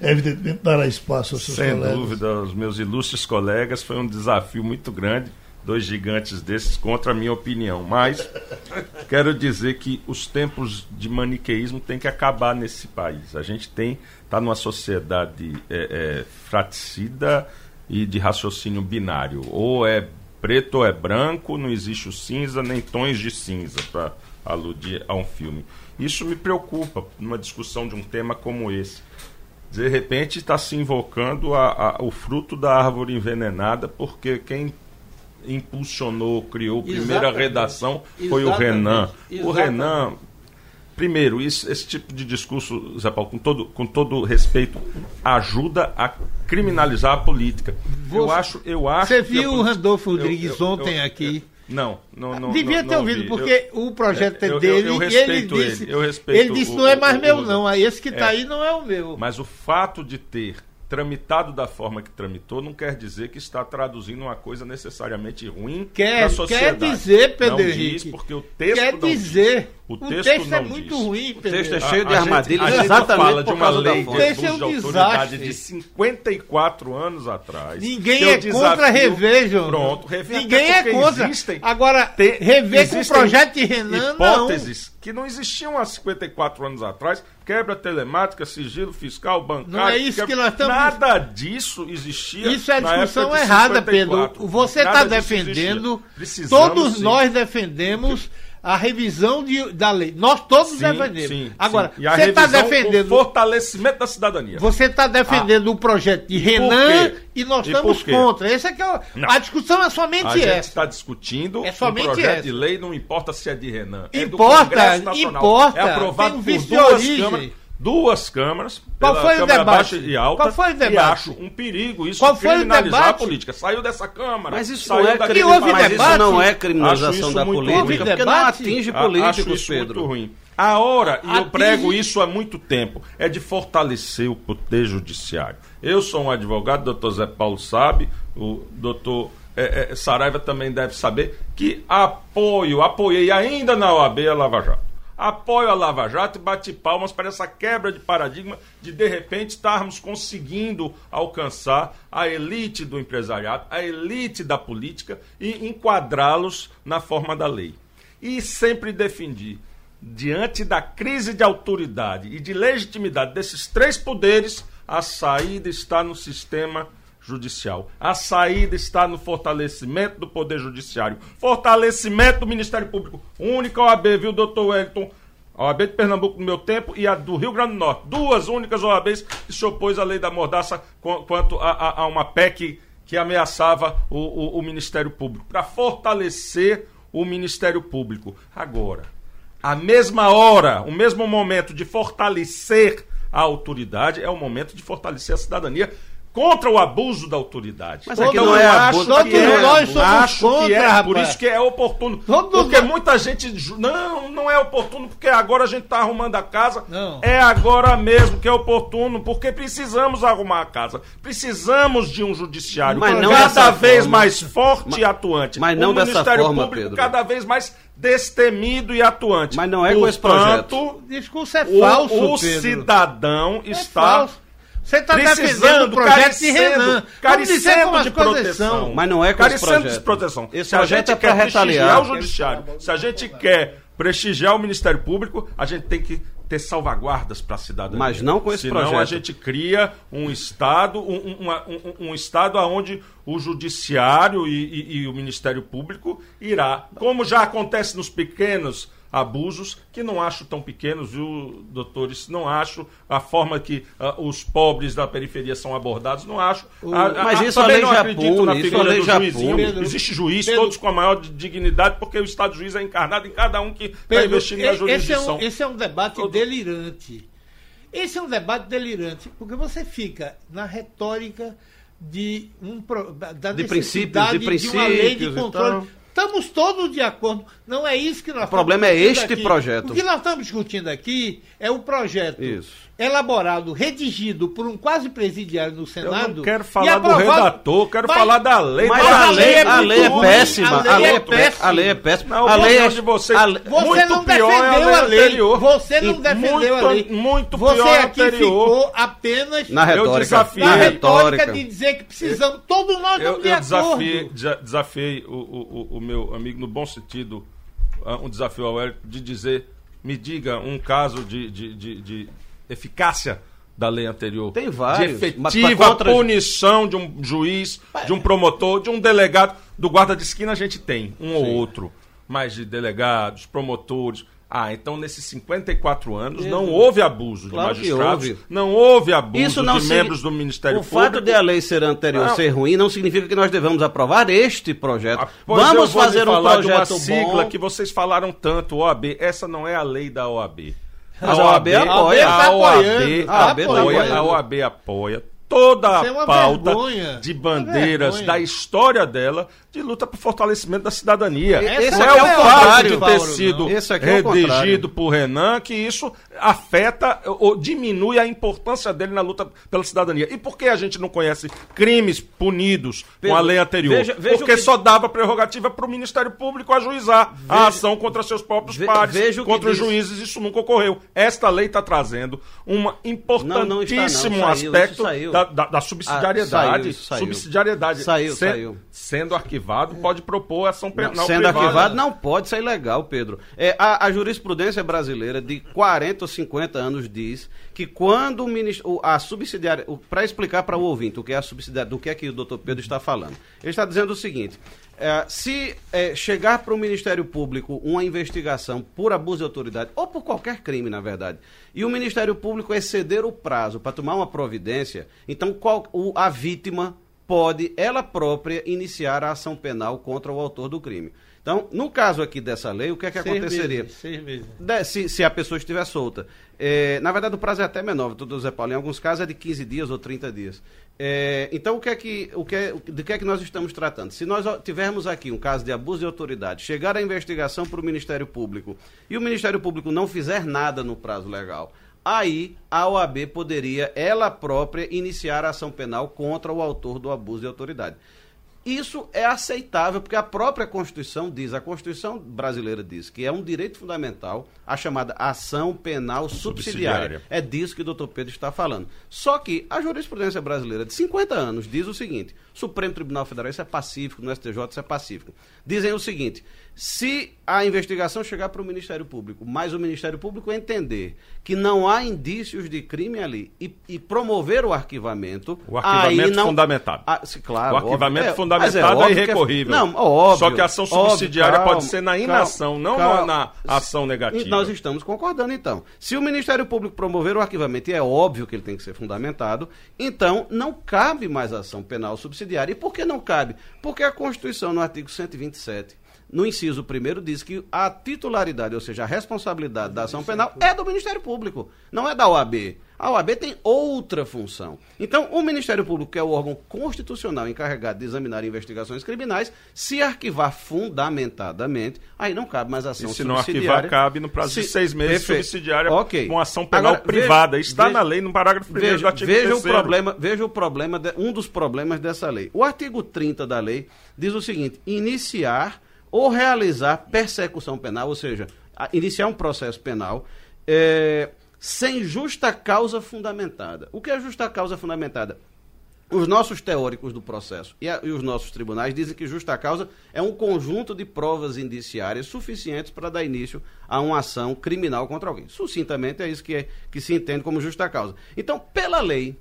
Evidentemente dará espaço aos seus Sem colegas. Sem dúvida, os meus ilustres colegas, foi um desafio muito grande, dois gigantes desses contra a minha opinião. Mas quero dizer que os tempos de maniqueísmo têm que acabar nesse país. A gente tem está numa sociedade é, é, fraticida e de raciocínio binário. Ou é preto ou é branco, não existe o cinza nem tons de cinza, para aludir a um filme. Isso me preocupa numa discussão de um tema como esse de repente está se invocando a, a, o fruto da árvore envenenada, porque quem impulsionou, criou a primeira Exatamente. redação foi Exatamente. o Renan. Exatamente. O Renan, primeiro, isso, esse tipo de discurso, Zé Paulo, com todo, com todo respeito, ajuda a criminalizar a política. Você, eu acho, eu acho. Você viu o Randolfo Rodrigues eu, eu, ontem eu, aqui? Não, não, não. Devia não, ter ouvido, porque eu, o projeto é dele eu, eu e ele disse. Ele, eu respeito ele disse: não é mais o, meu, o, não. Esse que está é, aí não é o meu. Mas o fato de ter tramitado da forma que tramitou não quer dizer que está traduzindo uma coisa necessariamente ruim quer, sociedade. Quer dizer, Pedro não Henrique. Diz porque o texto quer dizer. Diz. O O texto, texto, não é muito diz. ruim, O texto é Pedro. cheio de A- a gente- armadilhas, a gente exatamente fala de por uma causa da lei fonte. de é um de autoridade desastre. de 54 anos atrás. Ninguém é contra desafio- rever, João. Pronto, rever Ninguém é porque contra. existem- Agora, Tem- rever com o projeto de Renan, hipóteses que não existiam há 54 anos atrás. Quebra telemática, sigilo fiscal, bancário. Não é isso quebra- que nós estamos- Nada disso existia. Isso é discussão época de errada, 54. Pedro. Você está defendendo, todos sim. nós defendemos a revisão de- da lei. Nós todos Sim, defendemos. sim, Agora, sim. Você está defendendo. o fortalecimento da cidadania. Você está defendendo o projeto de Renan e nós E estamos contra. Esse é que é Não. a discussão é somente A gente essa. está discutindo É somente um projeto essa. de lei, não importa se é de Renan. é do Importa, Congresso Nacional. importa. É aprovado por duas câmaras. Duas câmaras, Qual foi o Câmara debate? Baixa e Alta, Qual foi o e debate? acho um perigo isso Qual foi o criminalizar a debate? política. Saiu dessa Câmara, Mas isso, saiu não é, daquele crime, houve mas debate? isso não é criminalização da política, ruim. porque não atinge políticos, acho isso Pedro. muito ruim. A hora, e eu prego isso há muito tempo, é de fortalecer o poder judiciário. Eu sou um advogado, o doutor Zé Paulo sabe, o doutor eh, eh, Saraiva também deve saber, que apoio, apoiei ainda na OAB a Lava Jato. Apoio a Lava Jato e bate palmas para essa quebra de paradigma de, de repente, estarmos conseguindo alcançar a elite do empresariado, a elite da política e enquadrá-los na forma da lei. E sempre defendi, diante da crise de autoridade e de legitimidade desses três poderes, a saída está no sistema judicial. A saída está no fortalecimento do poder judiciário, fortalecimento do Ministério Público. Única OAB, viu, doutor Wellington? A OAB de Pernambuco no meu tempo e a do Rio Grande do Norte. Duas únicas OABs que se opôs à lei da mordaça qu- quanto a, a- a uma PEC que ameaçava o, o- o Ministério Público, para fortalecer o Ministério Público. Agora, a mesma hora, o mesmo momento de fortalecer a autoridade é o momento de fortalecer a cidadania contra o abuso da autoridade. Mas aqui Todos não é nós- abuso, todos aqui é- nós somos acho contra, que é, rapaz. por isso que é oportuno. Todos porque nós- muita gente não, não é oportuno porque agora a gente está arrumando a casa. Não. É agora mesmo que é oportuno porque precisamos arrumar a casa. Precisamos de um judiciário Mas não cada vez forma. mais forte e atuante. mas não um dessa Ministério forma, Público Pedro. cada vez mais destemido e atuante. Mas não é com esse projeto. O discurso é o, falso, o Pedro. cidadão É está falso. Você está defendendo precisando, o projeto de carecendo, Renan. Carecendo de proteção. Mas não é com esse carecendo de proteção. Esse se a projeto gente é quer retaliar. prestigiar o judiciário, se a gente quer prestigiar o Ministério Público, a gente tem que ter salvaguardas para a cidadania. Mas não com esse Senão a projeto. gente cria um estado, um, um, uma- um- um estado onde o judiciário e, e- e o Ministério Público irá, como já acontece nos pequenos abusos, que não acho tão pequenos, viu, doutores? Não acho a forma que ah, os pobres da periferia são abordados, não acho. Ah, mas ah, isso a também lei não já acredito pune, na isso figura a do juizinho. Pedro, Existe juiz, Pedro- todos com a maior dignidade, porque o Estado juiz é encarnado em cada um que está investindo na e- esse, é jurisdição. um, esse é um debate delirante. Esse é um debate delirante, porque você fica na retórica de um da De necessidade princípios, de uma lei de princípios controle. Estamos todos de acordo. Não é isso que nós O problema é este aqui. projeto. O que nós estamos discutindo aqui é o projeto Isso. Elaborado, redigido por um quase presidiário no Eu Senado. não quero falar do redator, quero Mas- falar da lei. Mas a lei, a lei é ruim, péssima. a lei é pé- péssima. A lei é péssima. A lei é. de vocês. a lei- Você Muito não pior é a defendeu lei a lei. anterior. Você não defendeu muito- a lei. muito Você pior a aqui anterior. ficou apenas Na retórica. desafiei. na retórica de dizer que precisamos. Todos nós Eu, de eu acordo. desafiei, desa- desafiei o, o, o- o meu amigo, no bom sentido, ah, um desafio ao Hélio, de dizer, me diga um caso de, de, de- de eficácia da lei anterior. Tem vários, De efetiva contra- punição de um juiz, de um promotor, de um delegado. Do guarda de esquina a gente tem, um ou outro. Mas de delegados, promotores. Ah, então nesses 54 anos não houve abuso Claro de magistrados, houve. não houve abuso Isso não de membros do Ministério O Público. fato de a lei ser anterior Não. ser ruim não significa que nós devemos aprovar este projeto. Ah, Vamos fazer um falar de uma projeto sigla bom. que vocês falaram tanto, OAB. Essa não é a lei da OAB. A OAB apoia. A Tá OAB, tá apoia, a OAB apoia toda é a uma pauta vergonha. de bandeiras vergonha. da história dela de luta por fortalecimento da cidadania. Esse não é é o o fato de ter sido não. Esse aqui é o redigido por Renan que isso afeta ou diminui a importância dele na luta pela cidadania. E por que a gente não conhece crimes punidos Pedro, com a lei anterior? veja- veja Porque o que- só dava prerrogativa para o Ministério Público ajuizar a ação contra seus próprios ve- pares, veja o contra os diz. juízes. Isso nunca ocorreu. Esta lei está trazendo um Não, não está, importantíssimo não. Saiu, aspecto saiu. Da, da- da subsidiariedade. Ah, saiu, saiu. Subsidiariedade. Saiu, Sen- saiu. Sendo arquivado, pode propor ação penal Não, sendo privada. arquivado, não pode, isso é ilegal, Pedro. É, a, a jurisprudência brasileira de 40 ou 50 anos diz que quando o ministro, a subsidiária, para explicar para o ouvinte o que é a subsidiária, do que é que o doutor Pedro está falando, ele está dizendo o seguinte: é, se é, chegar para o Ministério Público uma investigação por abuso de autoridade, ou por qualquer crime, na verdade, e o Ministério Público exceder o prazo para tomar uma providência, então qual, o- a vítima pode ela própria iniciar a ação penal contra o autor do crime. Então, no caso aqui dessa lei, o que é que Seis aconteceria? meses, seis meses. De- se, se a pessoa estiver solta. É, na verdade, o prazo é até menor, doutor Zé Paulo. Em alguns casos é de 15 dias ou 30 dias. É, então, o que é que, o que é, de que é que nós estamos tratando? Se nós tivermos aqui um caso de abuso de autoridade, chegar a investigação para o Ministério Público e o Ministério Público não fizer nada no prazo legal, aí a OAB poderia, ela própria, iniciar a ação penal contra o autor do abuso de autoridade. Isso é aceitável, porque a própria Constituição diz, a Constituição brasileira diz que é um direito fundamental a chamada ação penal subsidiária. Subsidiária. É disso que o doutor Pedro está falando. Só que a jurisprudência brasileira de 50 anos diz o seguinte: Supremo Tribunal Federal, isso é pacífico, no STJ isso é pacífico. Dizem o seguinte: se a investigação chegar para o Ministério Público, mas o Ministério Público entender que não há indícios de crime ali e, e promover o arquivamento. O arquivamento aí não, fundamentado. Ah, se- claro, o arquivamento óbvio. É, fundamentado mas é, óbvio que irrecorrível. Não, óbvio. Só que a ação óbvio, subsidiária calma, pode ser na inação, calma, não calma. na ação negativa. Nós estamos concordando, então. Se o Ministério Público promover o arquivamento, e é óbvio que ele tem que ser fundamentado, então não cabe mais ação penal subsidiária. E por que não cabe? Porque a Constituição, no artigo 127, no inciso primeiro, diz que a titularidade, ou seja, a responsabilidade da ação penal é do Ministério Público, não é da OAB. A OAB tem outra função. Então, o Ministério Público, que é o órgão constitucional encarregado de examinar investigações criminais, se arquivar fundamentadamente, aí não cabe mais ação E se não subsidiária. arquivar, cabe no prazo de Se- seis meses Perfeito. subsidiária Ok. com ação penal Agora, privada. veja- Está veja- na lei, no parágrafo 1 do artigo veja o 3º. problema, veja o problema, de- um dos problemas dessa lei. O artigo 30 da lei diz o seguinte: iniciar ou realizar persecução penal, ou seja, iniciar um processo penal é, sem justa causa fundamentada. O que é justa causa fundamentada? Os nossos teóricos do processo e, a- e os nossos tribunais dizem que justa causa é um conjunto de provas indiciárias suficientes para dar início a uma ação criminal contra alguém. Sucintamente é isso que, é, que se entende como justa causa. Então, pela lei,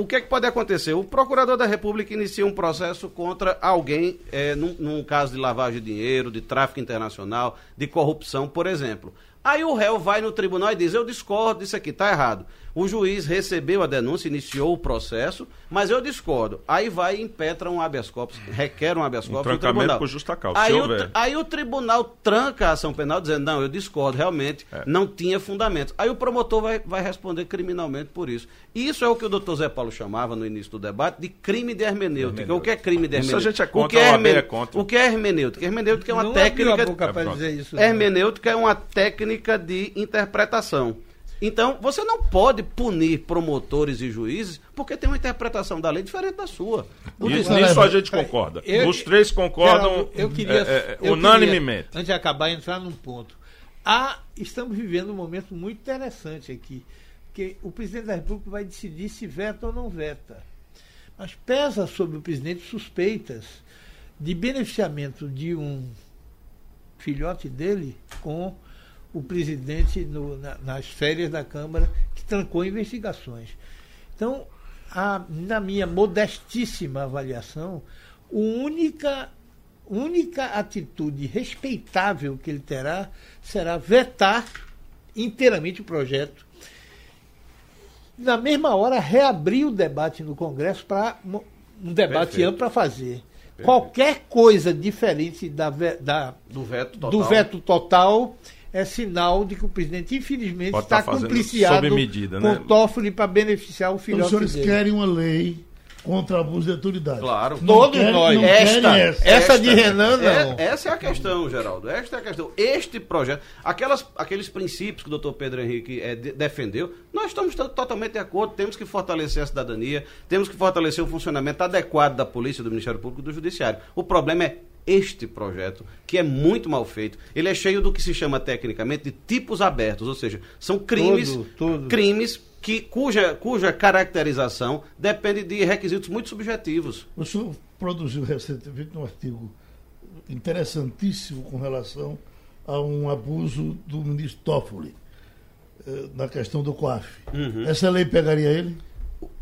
o que, é que pode acontecer? O procurador da República inicia um processo contra alguém eh, num, num caso de lavagem de dinheiro, de tráfico internacional, de corrupção, por exemplo. Aí o réu vai no tribunal e diz: Eu discordo disso aqui, está errado. O juiz recebeu a denúncia, iniciou o processo, mas eu discordo. Aí vai e impetra um habeas corpus, requer um habeas Um corpus no trancamento tribunal. por justa causa, Aí se o, aí o tribunal tranca a ação penal dizendo: Não, eu discordo, realmente É. não tinha fundamento. Aí o promotor vai, vai responder criminalmente por isso. Isso é o que o doutor Zé Paulo chamava no início do debate de crime de hermenêutica. O que é crime de Isso hermenêutica? a gente é O contra, que é, é hermen- contra. O que é hermenêutica? Hermenêutica é uma não técnica. boca É, dizer isso. não. Hermenêutica é uma técnica de interpretação. Então, você não pode punir promotores e juízes porque tem uma interpretação da lei diferente da sua. O dis- nisso a gente concorda. Eu- Os três concordam eu queria, é, é, unanimemente. queria, antes de acabar, entrar num ponto. Há, estamos vivendo um momento muito interessante aqui, que o presidente da República vai decidir se veta ou não veta. Mas pesa sobre o presidente suspeitas de beneficiamento de um filhote dele com o presidente no- na- nas férias da Câmara, que trancou investigações. Então, a- na minha modestíssima avaliação, a única, única atitude respeitável que ele terá será vetar inteiramente o projeto. Na mesma hora, reabrir o debate no Congresso para um debate Perfeito. amplo para fazer. Qualquer coisa diferente da, da, do veto total. do veto total é sinal de que o presidente, infelizmente, Pode está tá compliciado medida, com né? Toffoli para beneficiar o Então, os filhote senhores dele. querem uma lei contra abuso de autoridade. Claro. Não Todos querem- nós. não Esta- essa. Essa de Renan, não. É- essa é a questão, Geraldo. Esta é a questão. Este projeto, aquelas, aqueles princípios que o doutor Pedro Henrique eh, de- defendeu, nós estamos to- totalmente de acordo. Temos que fortalecer a cidadania, temos que fortalecer o funcionamento adequado da polícia, do Ministério Público e do Judiciário. O problema é este projeto, que é muito mal feito. Ele é cheio do que se chama tecnicamente de tipos abertos, ou seja, são crimes, Todo, todo. crimes que, cuja, cuja caracterização depende de requisitos muito subjetivos. O senhor produziu recentemente um artigo interessantíssimo com relação a um abuso do ministro Toffoli eh, na questão do COAF. Uhum. Essa lei pegaria ele?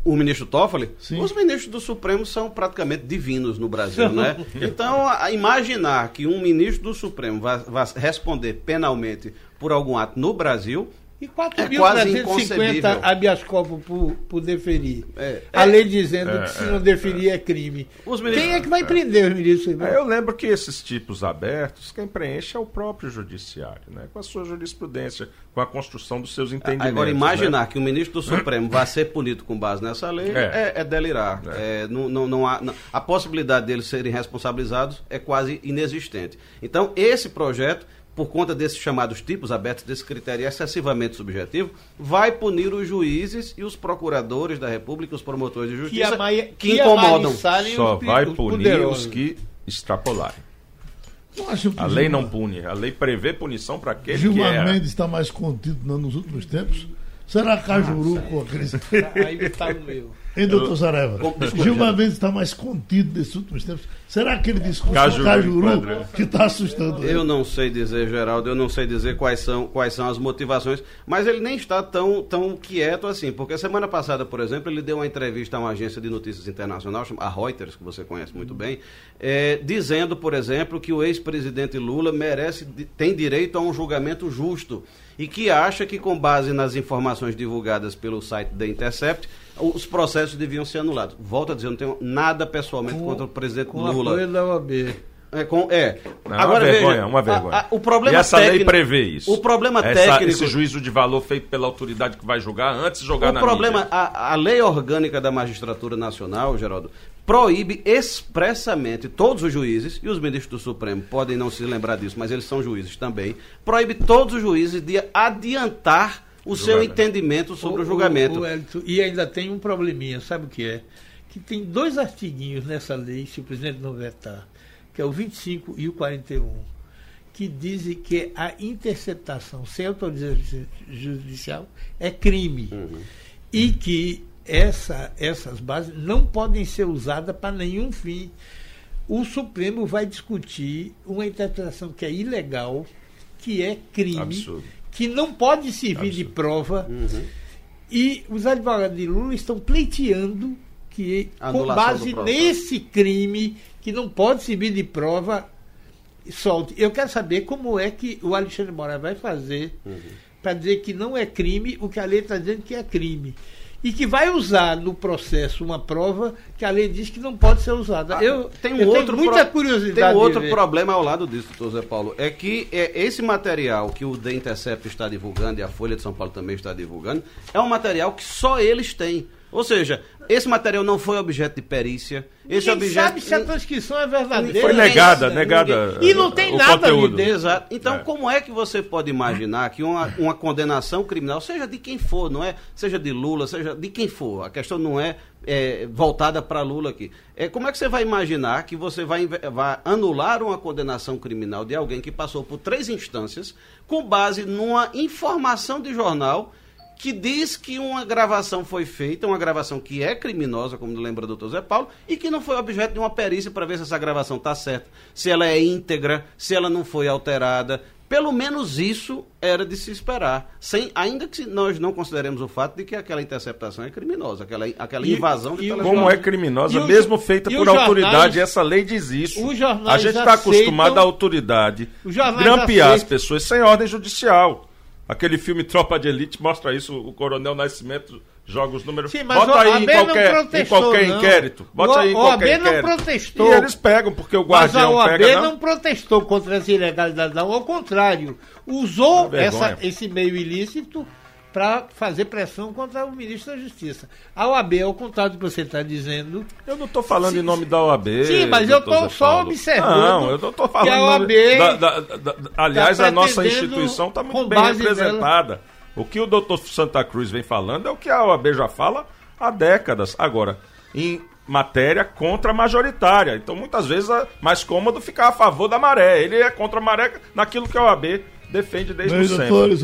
O ministro Toffoli, Sim. os ministros do Supremo são praticamente divinos no Brasil, né? Então, a- imaginar que um ministro do Supremo vá responder penalmente por algum ato no Brasil, E É quase 4.350 inconcebível. habeas corpus por, por deferir. É. a É. lei dizendo que se não deferir é, crime. Os ministros- Quem é que vai prender os ministros? É, eu lembro que esses tipos abertos, quem preenche é o próprio judiciário, né? com a sua jurisprudência, com a construção dos seus entendimentos. agora imaginar né? que o ministro do Supremo vai ser punido com base nessa lei é, É. é delirar. É, não, não, não há, não- a possibilidade deles serem responsabilizados é quase inexistente. Então, esse projeto, por conta desses chamados tipos abertos, desse critério excessivamente subjetivo, vai punir os juízes e os procuradores da República, os promotores de Que, justiça, a maia, que incomodam. Só os, vai os punir poderosos. os que extrapolarem. Acham que A lei não pune, a lei prevê punição para aquele que Gilmar é. Mendes está mais contido não, nos últimos tempos? Será Cajuru com a crise? Aí está no meu. Hein, doutor? Desculpa, Gilmar. Mendes está mais contido nesses últimos tempos. Será aquele discurso Cajuru, do Cajuru que está assustando ele? Eu não sei dizer, Geraldo, eu não sei dizer quais são, quais são as motivações, mas ele nem está tão, tão quieto assim, porque semana passada, por exemplo, ele deu uma entrevista a uma agência de notícias internacional, a Reuters, que você conhece muito bem, eh, dizendo, por exemplo, que o ex-presidente Lula merece, tem direito a um julgamento justo e que acha que, com base nas informações divulgadas pelo site The Intercept, os processos deviam ser anulados. Volto a dizer, eu não tenho nada pessoalmente Com- contra o presidente Com Lula. apoio da OAB. É, com, é. Não, uma vergonha, uma vergonha. a- a- o problema e essa lei técnico- prevê isso. O problema Essa- técnico. Esse juízo de valor feito pela autoridade que vai julgar antes de jogar o na problema, mídia. a, a lei orgânica da magistratura nacional, Geraldo, proíbe expressamente todos os juízes, e os ministros do Supremo podem não se lembrar disso, mas eles são juízes também, proíbe todos os juízes de adiantar o seu entendimento sobre o, julgamento. o Hélito, e ainda tem um probleminha, sabe o que é? Que tem dois artiguinhos nessa lei, se o presidente não vetar, que é o 25 e o 41, que dizem que a interceptação sem autorização judicial é crime. E que essa, essas bases não podem ser usadas para nenhum fim. O Supremo vai discutir uma interpretação que é ilegal, que é crime, Absurdo. Que não pode servir de prova. Uhum. E os advogados de Lula estão pleiteando que, com base nesse crime, que não pode servir de prova, solte. Eu quero saber como é que o Alexandre Moraes vai fazer Uhum. para dizer que não é crime o que a lei está dizendo que é crime. E que vai usar no processo uma prova que a lei diz que não pode ser usada. Ah, eu um eu outro tenho muita pro- curiosidade. Tem um outro problema ao lado disso, doutor Zé Paulo. É que é, esse material que o The Intercept está divulgando e a Folha de São Paulo também está divulgando é um material que só eles têm. Ou seja, esse material não foi objeto de perícia. Esse Ninguém objeto. sabe se a transcrição é verdadeira. Foi Ninguém negada, sabe. negada, E não tem o nada. Exato. Então, É. como é que você pode imaginar que uma, uma condenação criminal, seja de quem for, não é? Seja de Lula, seja de quem for, a questão não é, é, voltada para Lula aqui. É, como é que você vai imaginar que você vai, vai anular uma condenação criminal de alguém que passou por três instâncias com base numa informação de jornal que diz que uma gravação foi feita, uma gravação que é criminosa, como lembra o doutor Zé Paulo, e que não foi objeto de uma perícia para ver se essa gravação está certa, se ela é íntegra, se ela não foi alterada. Pelo menos isso era de se esperar, sem, ainda que nós não consideremos o fato de que aquela interceptação é criminosa, aquela, aquela E- invasão de e. Como é criminosa, E mesmo feita por os jornais- autoridade, essa lei diz isso. A gente está acostumado à autoridade grampear as aceitam- pessoas sem ordem judicial. Aquele filme Tropa de Elite mostra isso, o Coronel Nascimento joga os números. Sim, mas Bota aí em não qualquer, em qualquer não. inquérito. Bota O- aí em qualquer AB não inquérito. protestou. E eles pegam, porque o Mas a guardião OAB pega. não protestou contra essa ilegalidade, não. Ao contrário, usou vergonha. essa, esse meio ilícito para fazer pressão contra o ministro da Justiça. A OAB, ao contrário do que você está dizendo. Eu não estou falando sim, em nome da OAB. Sim, mas eu estou só observando. Não, eu não estou falando. Que a OAB. Da, da, da, aliás, tá a nossa instituição está muito bem representada. Dela. O que o doutor Santa Cruz vem falando é o que a OAB já fala há décadas. Agora, em matéria contra majoritária. Então, muitas vezes é mais cômodo ficar a favor da maré. Ele é contra a maré naquilo que a OAB defende desde Bem, sempre. Doutores,